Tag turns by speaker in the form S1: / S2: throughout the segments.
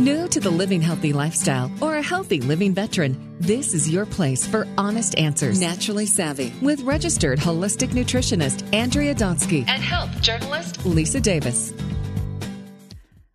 S1: New to the living healthy lifestyle or a healthy living veteran, this is your place for honest answers. Naturally Savvy with registered holistic nutritionist Andrea Donsky and health journalist Lisa Davis.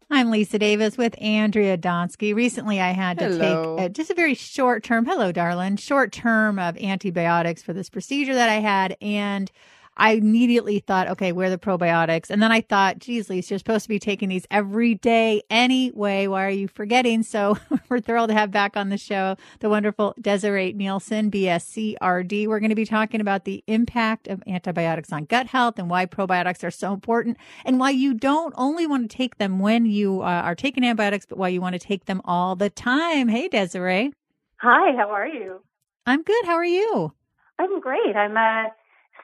S2: I'm Lisa Davis with Andrea Donsky. Recently, I had to
S3: Hello.
S2: take a, just a very short term, hello, darling, short term of antibiotics for this procedure that I had. And I immediately thought, okay, where are the probiotics? And then I thought, geez, Lisa, you're supposed to be taking these every day anyway. Why are you forgetting? So we're thrilled to have back on the show the wonderful Desiree Nielsen, BSCRD. We're going to be talking about the impact of antibiotics on gut health and why probiotics are so important and why you don't only want to take them when you uh, are taking antibiotics, but why you want to take them all the time. Hey, Desiree.
S4: Hi, how are you?
S2: I'm good. How are you?
S4: I'm great. I'm uh,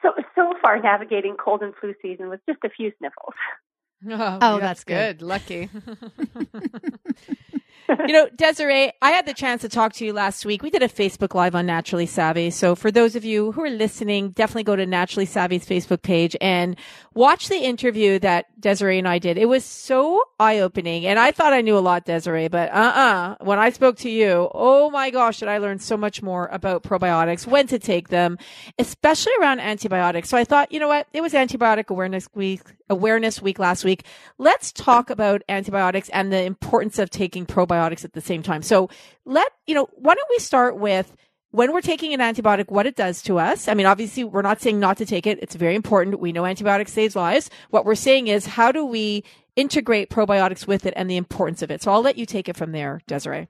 S4: so so far navigating cold and flu season with just a few sniffles.
S3: Oh,
S2: Oh,
S3: that's
S2: that's good.
S3: good. Lucky. you know, Desiree, I had the chance to talk to you last week. We did a Facebook Live on Naturally Savvy. So for those of you who are listening, definitely go to Naturally Savvy's Facebook page and watch the interview that Desiree and I did. It was so eye opening. And I thought I knew a lot, Desiree, but uh uh When I spoke to you, oh my gosh, did I learn so much more about probiotics, when to take them, especially around antibiotics. So I thought, you know what? It was antibiotic awareness week, awareness week last week. Let's talk about antibiotics and the importance of taking probiotics at the same time. So let, you know, why don't we start with when we're taking an antibiotic, what it does to us. I mean, obviously we're not saying not to take it. It's very important. We know antibiotics saves lives. What we're saying is how do we integrate probiotics with it and the importance of it? So I'll let you take it from there, Desiree.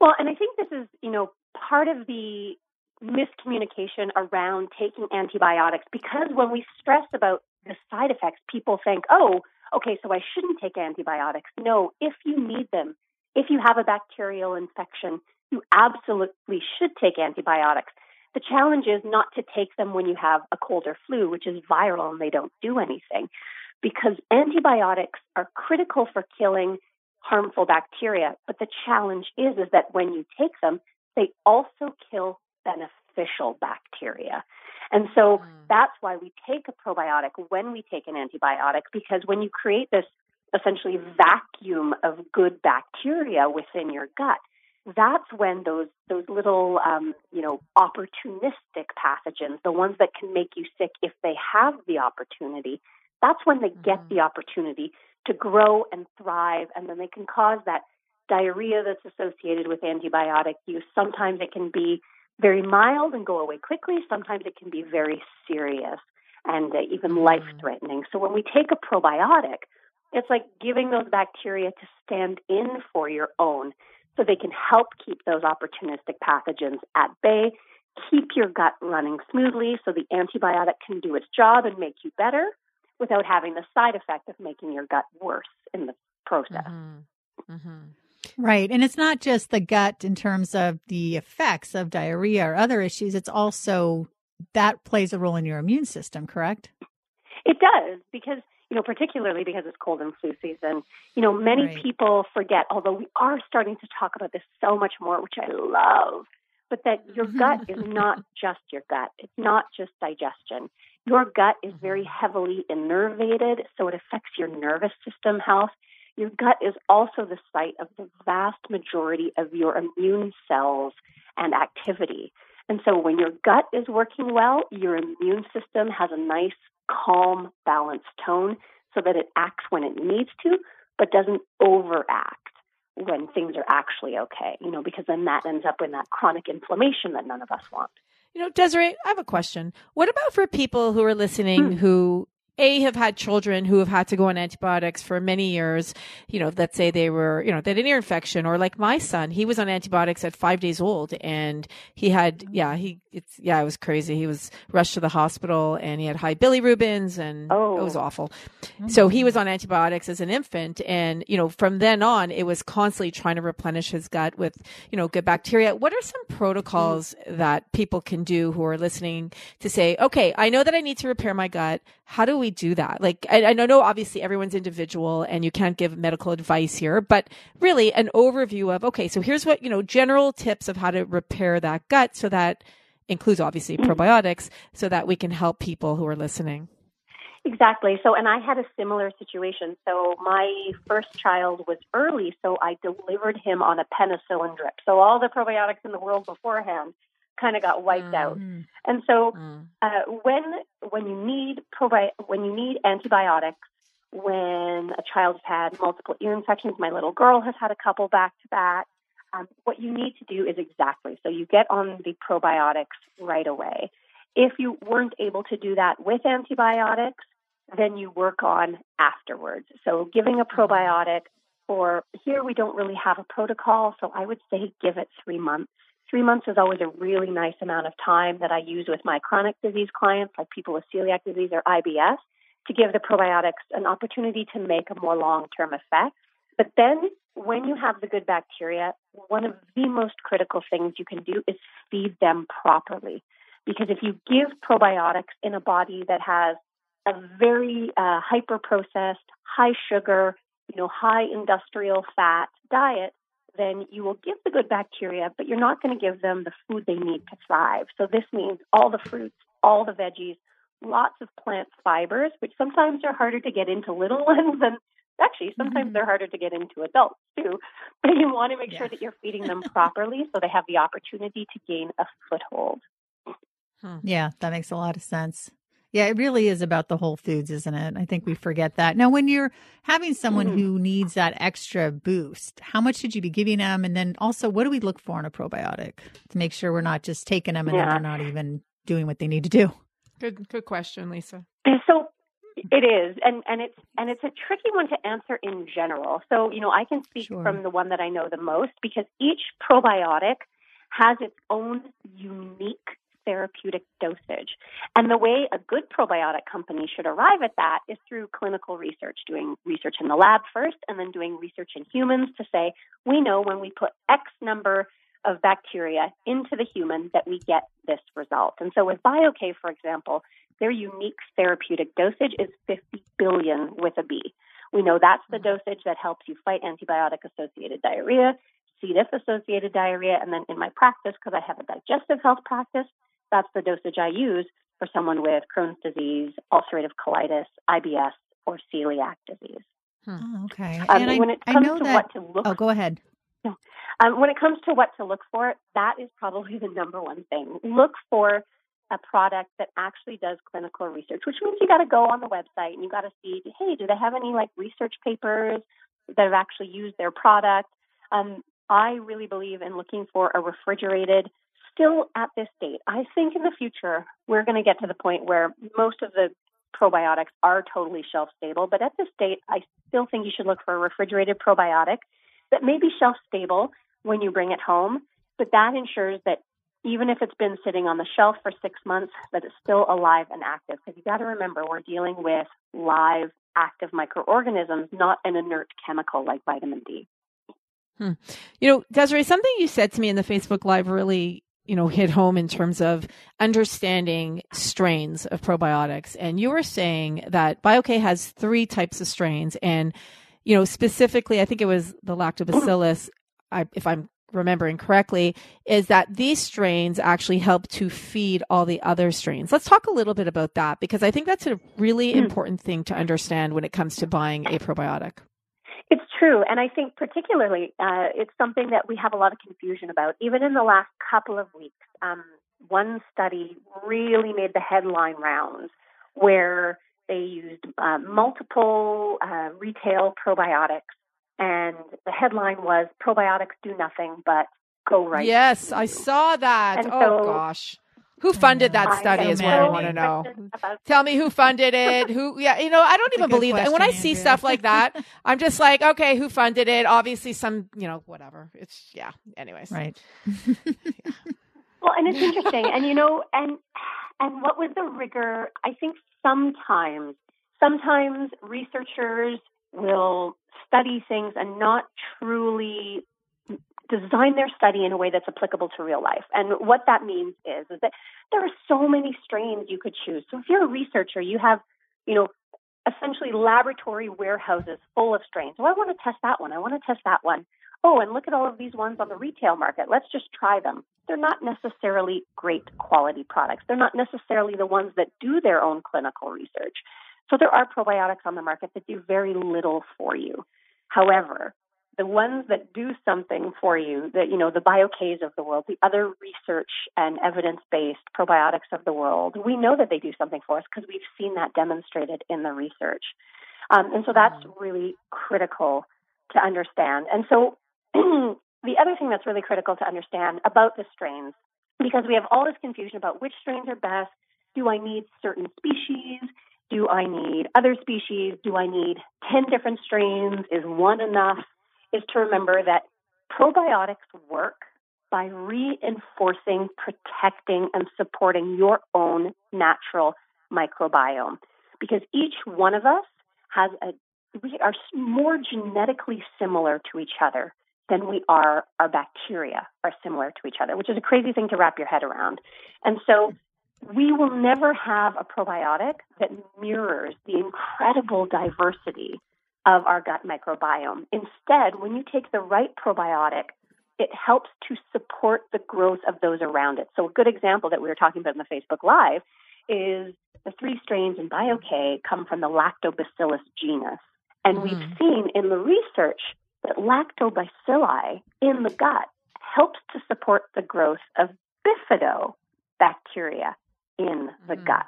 S4: Well, and I think this is, you know, part of the miscommunication around taking antibiotics because when we stress about the side effects, people think, oh, okay, so I shouldn't take antibiotics. No, if you need them, if you have a bacterial infection, you absolutely should take antibiotics. The challenge is not to take them when you have a cold or flu, which is viral and they don't do anything, because antibiotics are critical for killing harmful bacteria. But the challenge is, is that when you take them, they also kill beneficial bacteria. And so hmm. that's why we take a probiotic when we take an antibiotic, because when you create this essentially vacuum of good bacteria within your gut, that's when those those little um, you know opportunistic pathogens, the ones that can make you sick if they have the opportunity, that's when they get
S3: Mhm.
S4: the opportunity to grow and thrive, and then they can cause that diarrhea that's associated with antibiotic use. Sometimes it can be very mild and go away quickly. Sometimes it can be very serious and uh, even
S3: Mhm.
S4: life threatening. So when we take a probiotic, it's like giving those bacteria to stand in for your own so they can help keep those opportunistic pathogens at bay, keep your gut running smoothly so the antibiotic can do its job and make you better without having the side effect of making your gut worse in the process.
S3: Mhm. Mhm.
S2: Right. And it's not just the gut in terms of the effects of diarrhea or other issues. It's also that plays a role in your immune system, correct?
S4: It does because you know, particularly because it's cold and flu season. You know, many
S2: Right.
S4: people forget, although we are starting to talk about this so much more, which I love, but that your mm-hmm. gut is not just your gut. It's not just digestion. Your gut is mm-hmm. very heavily innervated, so it affects your nervous system health. Your gut is also the site of the vast majority of your immune cells and activity. And so when your gut is working well, your immune system has a nice, calm, balanced tone so that it acts when it needs to, but doesn't overact when things are actually okay, you know, because then that ends up in that chronic inflammation that none of us want.
S3: You know, Desiree, I have a question. What about for people who are listening
S4: Hmm.
S3: who a have had children who have had to go on antibiotics for many years you know let's say they were you know they had an ear infection or like my son he was on antibiotics at five days old and he had yeah he it's yeah it was crazy. He was rushed to the hospital and he had high bilirubins and
S4: Oh.
S3: it was awful. Mm. So he was on antibiotics as an infant and you know from then on it was constantly trying to replenish his gut with you know good bacteria. What are some protocols mm-hmm. that people can do who are listening to say okay i know that i need to repair my gut how do we do that like i, I know obviously everyone's individual and you can't give medical advice here but really an overview of okay so here's what you know general tips of how to repair that gut so that includes obviously mm-hmm. probiotics so that we can help people who are listening
S4: Exactly. So, and I had a similar situation. So, my first child was early, so I delivered him on a penicillin drip. So, all the probiotics in the world beforehand kind of got wiped mm. out. And so, mm. uh, when when you need probi- when you need antibiotics, when a child's had multiple ear infections, my little girl has had a couple back to back. Um, what you need to do is exactly so you get on the probiotics right away. If you weren't able to do that with antibiotics, then you work on afterwards. So giving a probiotic for here we don't really have a protocol, so I would say give it three months. Three months is always a really nice amount of time that I use with my chronic disease clients, like people with celiac disease or IBS, to give the probiotics an opportunity to make a more long term effect. But then when you have the good bacteria, one of the most critical things you can do is feed them properly. Because if you give probiotics in a body that has a very uh, hyper processed, high sugar, you know, high industrial fat diet, then you will give the good bacteria, but you're not going to give them the food they need to thrive. So this means all the fruits, all the veggies, lots of plant fibers, which sometimes are harder to get into little ones and actually sometimes mm-hmm. they're harder to get into adults too. But you want to make yeah. sure that you're feeding them properly so they have the opportunity to gain a foothold.
S2: Hmm. Yeah, that makes a lot of sense. Yeah, it really is about the whole foods, isn't it? I think we forget that. Now, when you're having someone mm-hmm. who needs that extra boost, how much should you be giving them? And then also, what do we look for in a probiotic to make sure we're not just taking them and yeah. then they're not even doing what they need to do?
S3: Good, good question, Lisa.
S4: So it is, and and it's and it's a tricky one to answer in general. So you know, I can speak sure. from the one that I know the most because each probiotic has its own unique therapeutic dosage. And the way a good probiotic company should arrive at that is through clinical research, doing research in the lab first and then doing research in humans to say, we know when we put X number of bacteria into the human that we get this result. And so with BioK, for example, their unique therapeutic dosage is 50 billion with a B. We know that's the dosage that helps you fight antibiotic associated diarrhea, C. diff associated diarrhea, and then in my practice, because I have a digestive health practice, that's the dosage I use for someone with Crohn's disease, ulcerative colitis, IBS, or celiac disease.
S2: Hmm. Oh, okay. Um, and when I, it comes to that, what to look Oh, go ahead.
S4: Um, when it comes to what to look for, that is probably the number one thing. Look for a product that actually does clinical research, which means you got to go on the website and you got to see, hey, do they have any like research papers that have actually used their product? Um, I really believe in looking for a refrigerated still at this date. I think in the future, we're going to get to the point where most of the probiotics are totally shelf stable. But at this date, I still think you should look for a refrigerated probiotic that may be shelf stable when you bring it home. But that ensures that even if it's been sitting on the shelf for six months, that it's still alive and active. Because you got to remember, we're dealing with live, active microorganisms, not an inert chemical like vitamin D.
S3: Hmm. You know, Desiree, something you said to me in the Facebook Live really you know, hit home in terms of understanding strains of probiotics. And you were saying that BioK has three types of strains. And, you know, specifically, I think it was the lactobacillus, I, if I'm remembering correctly, is that these strains actually help to feed all the other strains. Let's talk a little bit about that because I think that's a really hmm. important thing to understand when it comes to buying a probiotic.
S4: True. And I think particularly uh, it's something that we have a lot of confusion about. Even in the last couple of weeks, um, one study really made the headline rounds where they used uh, multiple uh, retail probiotics. And the headline was probiotics do nothing but go right.
S3: Yes, I saw that. And oh, so, gosh. Who funded that study is what I want to know. Tell me who funded it. Who, yeah, you know, I don't even believe that. And when I see stuff like that, I'm just like, okay, who funded it? Obviously, some, you know, whatever. It's yeah. Anyways,
S2: right.
S4: yeah. Well, and it's interesting, and you know, and and what was the rigor? I think sometimes, sometimes researchers will study things and not truly design their study in a way that's applicable to real life. And what that means is, is that there are so many strains you could choose. So if you're a researcher, you have, you know, essentially laboratory warehouses full of strains. Oh, I want to test that one. I want to test that one. Oh, and look at all of these ones on the retail market. Let's just try them. They're not necessarily great quality products. They're not necessarily the ones that do their own clinical research. So there are probiotics on the market that do very little for you. However, the ones that do something for you, that you know, the BioKs of the world, the other research and evidence-based probiotics of the world, we know that they do something for us because we've seen that demonstrated in the research. Um, and so that's mm-hmm. really critical to understand. And so the other thing that's really critical to understand about the strains, because we have all this confusion about which strains are best. Do I need certain species? Do I need other species? Do I need 10 different strains? Is one enough? Is to remember that probiotics work by reinforcing, protecting, and supporting your own natural microbiome. Because each one of us has a, we are more genetically similar to each other than we are, our bacteria are similar to each other, which is a crazy thing to wrap your head around. And so we will never have a probiotic that mirrors the incredible diversity of our gut microbiome. Instead, when you take the right probiotic, it helps to support the growth of those around it. So, a good example that we were talking about in the Facebook Live is the three strains in BioK come from the Lactobacillus genus. And mm-hmm. we've seen in the research that lactobacilli in the gut helps to support the growth of bifidobacteria in the mm. gut.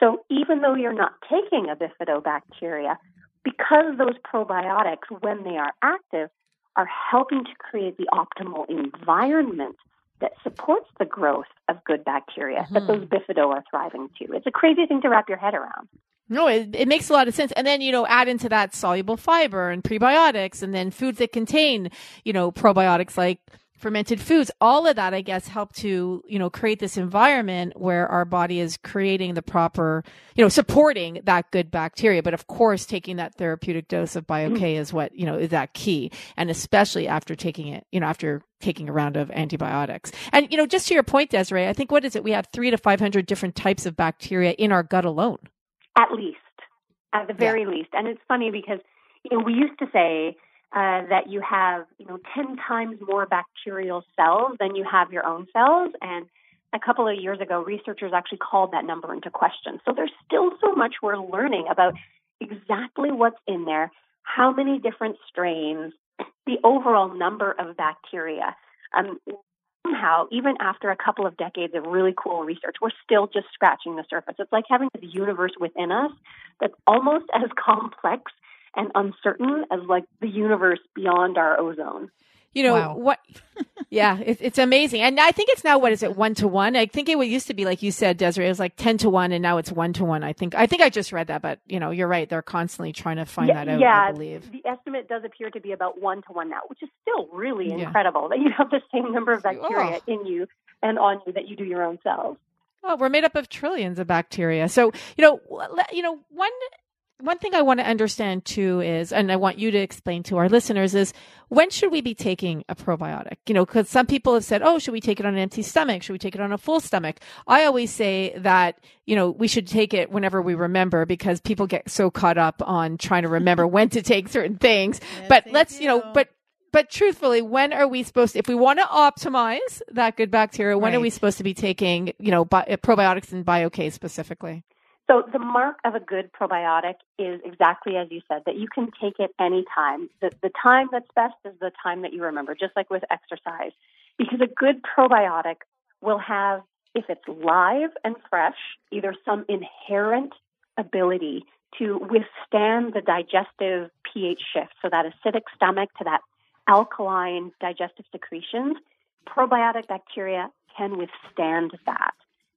S4: So even though you're not taking a bifidobacteria, because those probiotics, when they are active, are helping to create the optimal environment that supports the growth of good bacteria mm-hmm. that those bifido are thriving to. It's a crazy thing to wrap your head around.
S3: No, it, it makes a lot of sense. And then, you know, add into that soluble fiber and prebiotics and then foods that contain, you know, probiotics like fermented foods, all of that, I guess, help to, you know, create this environment where our body is creating the proper, you know, supporting that good bacteria. But of course, taking that therapeutic dose of BioK mm. is what, you know, is that key. And especially after taking it, you know, after taking a round of antibiotics. And, you know, just to your point, Desiree, I think what is it? We have three to 500 different types of bacteria in our gut alone.
S4: At least, at the very yeah. least. And it's funny because, you know, we used to say, uh, that you have, you know, 10 times more bacterial cells than you have your own cells. And a couple of years ago, researchers actually called that number into question. So there's still so much we're learning about exactly what's in there, how many different strains, the overall number of bacteria. Um, somehow, even after a couple of decades of really cool research, we're still just scratching the surface. It's like having this universe within us that's almost as complex and uncertain as like the universe beyond our ozone.
S3: You know wow. what? yeah, it, it's amazing, and I think it's now what is it one to one? I think it used to be like you said, Desiree, it was like ten to one, and now it's one to one. I think I think I just read that, but you know, you're right. They're constantly trying to find
S4: yeah,
S3: that out.
S4: Yeah,
S3: I believe
S4: the estimate does appear to be about one to one now, which is still really yeah. incredible that you have the same number of oh. bacteria oh. in you and on you that you do your own cells.
S3: Well, we're made up of trillions of bacteria. So, you know, you know, one one thing I want to understand too is, and I want you to explain to our listeners is when should we be taking a probiotic? You know, because some people have said, oh, should we take it on an empty stomach? Should we take it on a full stomach? I always say that, you know, we should take it whenever we remember because people get so caught up on trying to remember when to take certain things. Yes, but let's, do. you know, but but truthfully, when are we supposed to, if we want to optimize that good bacteria, when right. are we supposed to be taking, you know, bi- probiotics and BioK specifically?
S4: So the mark of a good probiotic is exactly as you said, that you can take it anytime. The, the time that's best is the time that you remember, just like with exercise. Because a good probiotic will have, if it's live and fresh, either some inherent ability to withstand the digestive pH shift, so that acidic stomach to that alkaline digestive secretions. Probiotic bacteria can withstand that.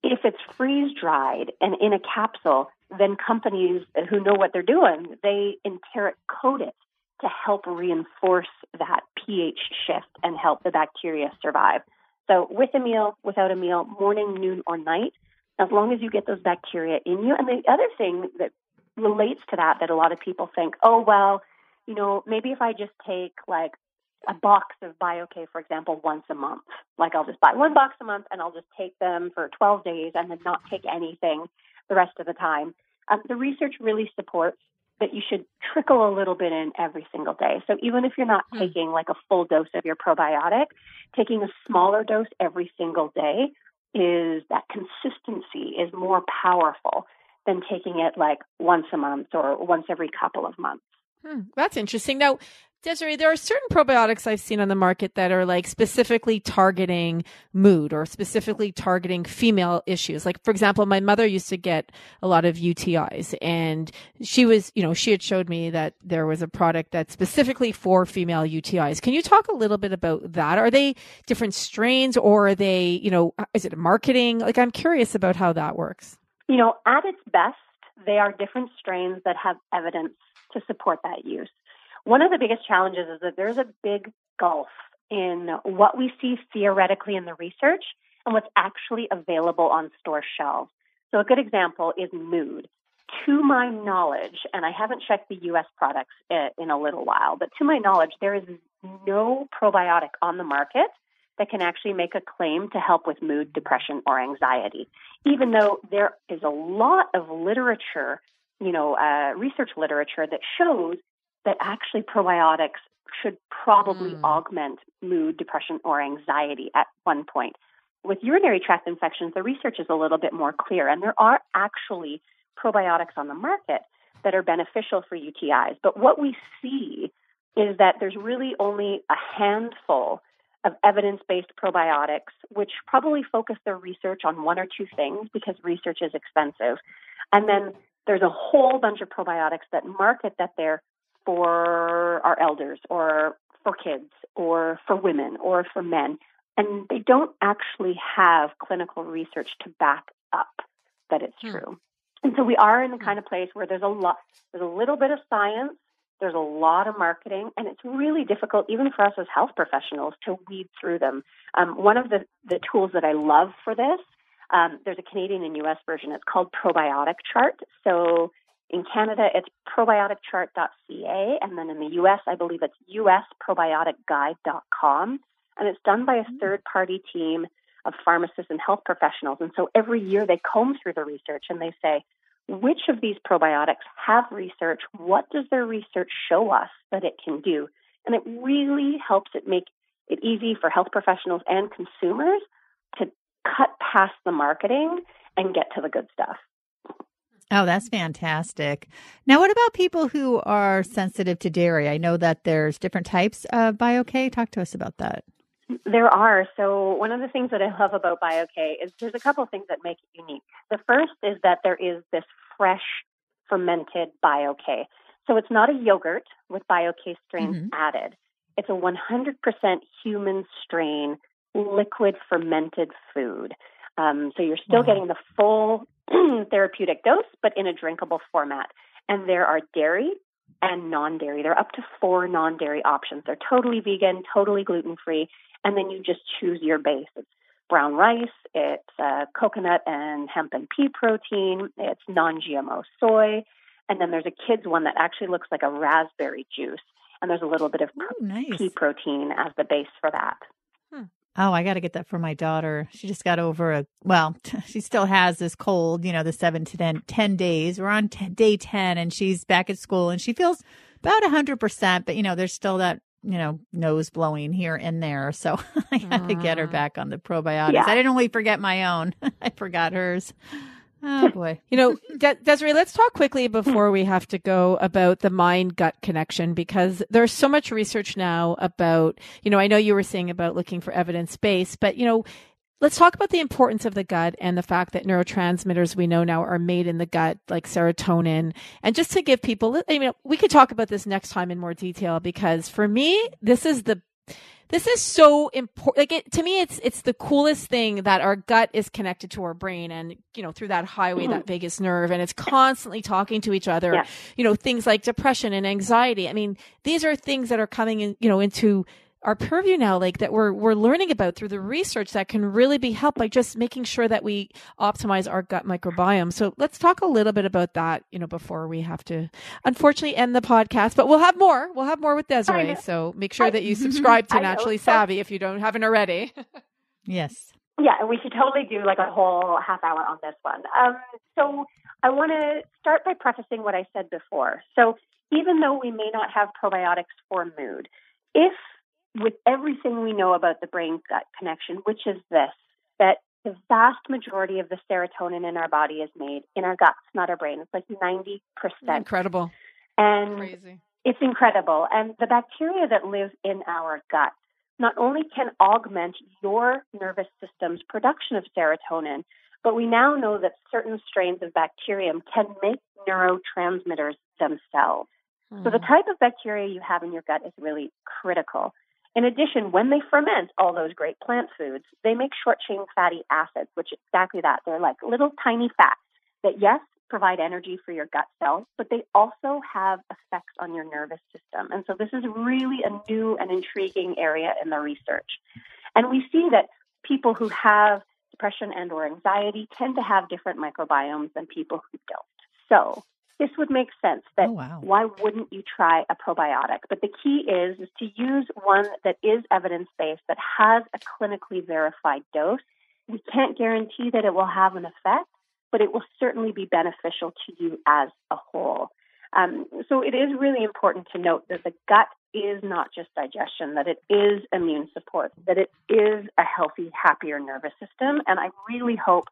S4: If it's freeze dried and in a capsule, then companies who know what they're doing, they enteric coat it to help reinforce that pH shift and help the bacteria survive. So with a meal, without a meal, morning, noon, or night, as long as you get those bacteria in you. And the other thing that relates to that that a lot of people think, oh well, you know, maybe if I just take like a box of BioK, for example, once a month. Like I'll just buy one box a month and I'll just take them for 12 days and then not take anything the rest of the time. Um, the research really supports that you should trickle a little bit in every single day. So even if you're not mm. taking like a full dose of your probiotic, taking a smaller dose every single day is that consistency is more powerful than taking it like once a month or once every couple of months.
S3: Hmm, that's interesting. Now, Desiree, there are certain probiotics I've seen on the market that are like specifically targeting mood or specifically targeting female issues. Like, for example, my mother used to get a lot of UTIs and she was, you know, she had showed me that there was a product that's specifically for female UTIs. Can you talk a little bit about that? Are they different strains or are they, you know, is it marketing? Like, I'm curious about how that works.
S4: You know, at its best, they are different strains that have evidence to support that use. One of the biggest challenges is that there's a big gulf in what we see theoretically in the research and what's actually available on store shelves. So, a good example is mood. To my knowledge, and I haven't checked the US products in a little while, but to my knowledge, there is no probiotic on the market that can actually make a claim to help with mood, depression, or anxiety, even though there is a lot of literature you know, uh, research literature that shows that actually probiotics should probably mm. augment mood, depression, or anxiety at one point. With urinary tract infections, the research is a little bit more clear, and there are actually probiotics on the market that are beneficial for UTIs. But what we see is that there's really only a handful of evidence based probiotics, which probably focus their research on one or two things because research is expensive. And then there's a whole bunch of probiotics that market that they're for our elders or for kids or for women or for men. And they don't actually have clinical research to back up that it's hmm. true. And so we are in the hmm. kind of place where there's a lot, there's a little bit of science, there's a lot of marketing, and it's really difficult, even for us as health professionals, to weed through them. Um, one of the, the tools that I love for this um, there's a Canadian and US version. It's called Probiotic Chart. So in Canada, it's probioticchart.ca. And then in the US, I believe it's usprobioticguide.com. And it's done by a mm. third party team of pharmacists and health professionals. And so every year they comb through the research and they say, which of these probiotics have research? What does their research show us that it can do? And it really helps it make it easy for health professionals and consumers to cut past the marketing and get to the good stuff.
S2: Oh, that's fantastic. Now, what about people who are sensitive to dairy? I know that there's different types of BioK. Talk to us about that.
S4: There are. So, one of the things that I love about BioK is there's a couple of things that make it unique. The first is that there is this fresh fermented BioK. So, it's not a yogurt with BioK strains mm-hmm. added. It's a 100% human strain liquid fermented food. Um, so you're still wow. getting the full therapeutic dose, but in a drinkable format. And there are dairy and non dairy. There are up to four non dairy options. They're totally vegan, totally gluten free, and then you just choose your base. It's brown rice, it's uh, coconut and hemp and pea protein, it's non GMO soy, and then there's a kid's one that actually looks like a raspberry juice, and there's a little bit of Ooh, nice. pea protein as the base for that.
S2: Oh, I got to get that for my daughter. She just got over a, well, she still has this cold, you know, the seven to ten, 10 days. We're on t- day 10 and she's back at school and she feels about 100%, but, you know, there's still that, you know, nose blowing here and there. So I got to get her mm. back on the probiotics. Yeah. I didn't only forget my own, I forgot hers. Oh boy.
S3: You know, De- Desiree, let's talk quickly before we have to go about the mind gut connection because there's so much research now about, you know, I know you were saying about looking for evidence base, but you know, let's talk about the importance of the gut and the fact that neurotransmitters we know now are made in the gut, like serotonin. And just to give people, I mean, we could talk about this next time in more detail because for me, this is the this is so important. Like it, to me, it's, it's the coolest thing that our gut is connected to our brain and, you know, through that highway, mm-hmm. that vagus nerve, and it's constantly talking to each other, yeah. you know, things like depression and anxiety. I mean, these are things that are coming in, you know, into our purview now, like that we're we're learning about through the research that can really be helped by just making sure that we optimize our gut microbiome. So let's talk a little bit about that, you know, before we have to unfortunately end the podcast. But we'll have more. We'll have more with Desiree. So make sure that you subscribe to Naturally Savvy if you don't haven't already.
S2: yes.
S4: Yeah, and we should totally do like a whole half hour on this one. Um, so I want to start by prefacing what I said before. So even though we may not have probiotics for mood, if with everything we know about the brain gut connection, which is this that the vast majority of the serotonin in our body is made in our guts, not our brain. It's like 90%.
S3: Incredible.
S4: And
S3: Crazy.
S4: it's incredible. And the bacteria that live in our gut not only can augment your nervous system's production of serotonin, but we now know that certain strains of bacterium can make neurotransmitters themselves. Mm. So the type of bacteria you have in your gut is really critical. In addition, when they ferment all those great plant foods, they make short chain fatty acids, which is exactly that. They're like little tiny fats that, yes, provide energy for your gut cells, but they also have effects on your nervous system. And so this is really a new and intriguing area in the research. And we see that people who have depression and or anxiety tend to have different microbiomes than people who don't. So this would make sense that
S2: oh, wow.
S4: why wouldn't you try a probiotic? But the key is, is to use one that is evidence based, that has a clinically verified dose. We can't guarantee that it will have an effect, but it will certainly be beneficial to you as a whole. Um, so it is really important to note that the gut is not just digestion, that it is immune support, that it is a healthy, happier nervous system. And I really hope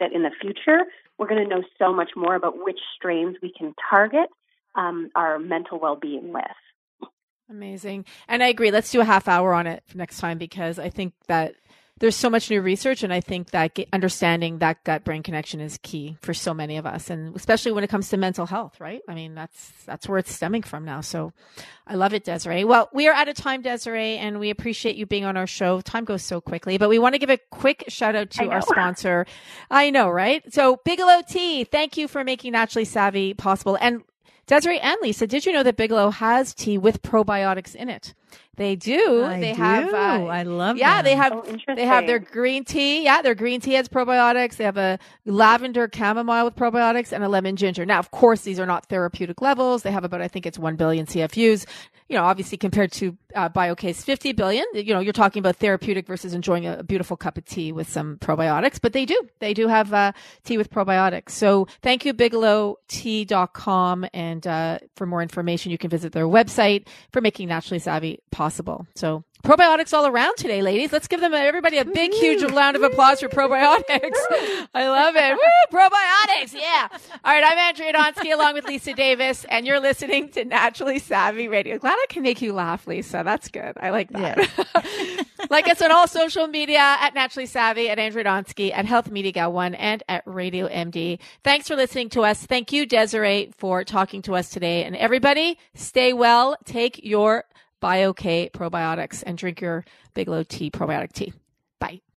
S4: that in the future, we're going to know so much more about which strains we can target um, our mental well being with.
S3: Amazing. And I agree. Let's do a half hour on it next time because I think that there's so much new research and i think that understanding that gut brain connection is key for so many of us and especially when it comes to mental health right? I mean that's that's where it's stemming from now so i love it desiree. Well we are out of time desiree and we appreciate you being on our show. Time goes so quickly but we want to give a quick shout out to our sponsor. I know right? So bigelow tea thank you for making naturally savvy possible and Desiree and Lisa, did you know that Bigelow has tea with probiotics in it? They do.
S2: I
S3: they
S2: do.
S3: have. Uh,
S2: I love.
S3: Yeah,
S2: them.
S3: they have.
S4: Oh,
S3: they have their green tea. Yeah, their green tea has probiotics. They have a lavender chamomile with probiotics and a lemon ginger. Now, of course, these are not therapeutic levels. They have about, I think, it's one billion CFUs. You know, obviously compared to uh, BioK's 50 billion, you know, you're talking about therapeutic versus enjoying a, beautiful cup of tea with some probiotics. But they do. They do have uh, tea with probiotics. So thank you, BigelowTea.com, and uh, for more information, you can visit their website for making naturally savvy possible. So probiotics all around today, ladies. Let's give them everybody a big, huge round of applause for probiotics. I love it. Woo, probiotics. Yeah. All right. I'm Andrea Donsky along with Lisa Davis, and you're listening to Naturally Savvy Radio. Glad I can make you laugh, Lisa. That's good. I like that.
S2: Yeah.
S3: like us on all social media at Naturally Savvy, at Andrea Donsky, at Health Media Gal One, and at Radio MD. Thanks for listening to us. Thank you, Desiree, for talking to us today. And everybody, stay well. Take your BioK probiotics and drink your Bigelow tea probiotic tea.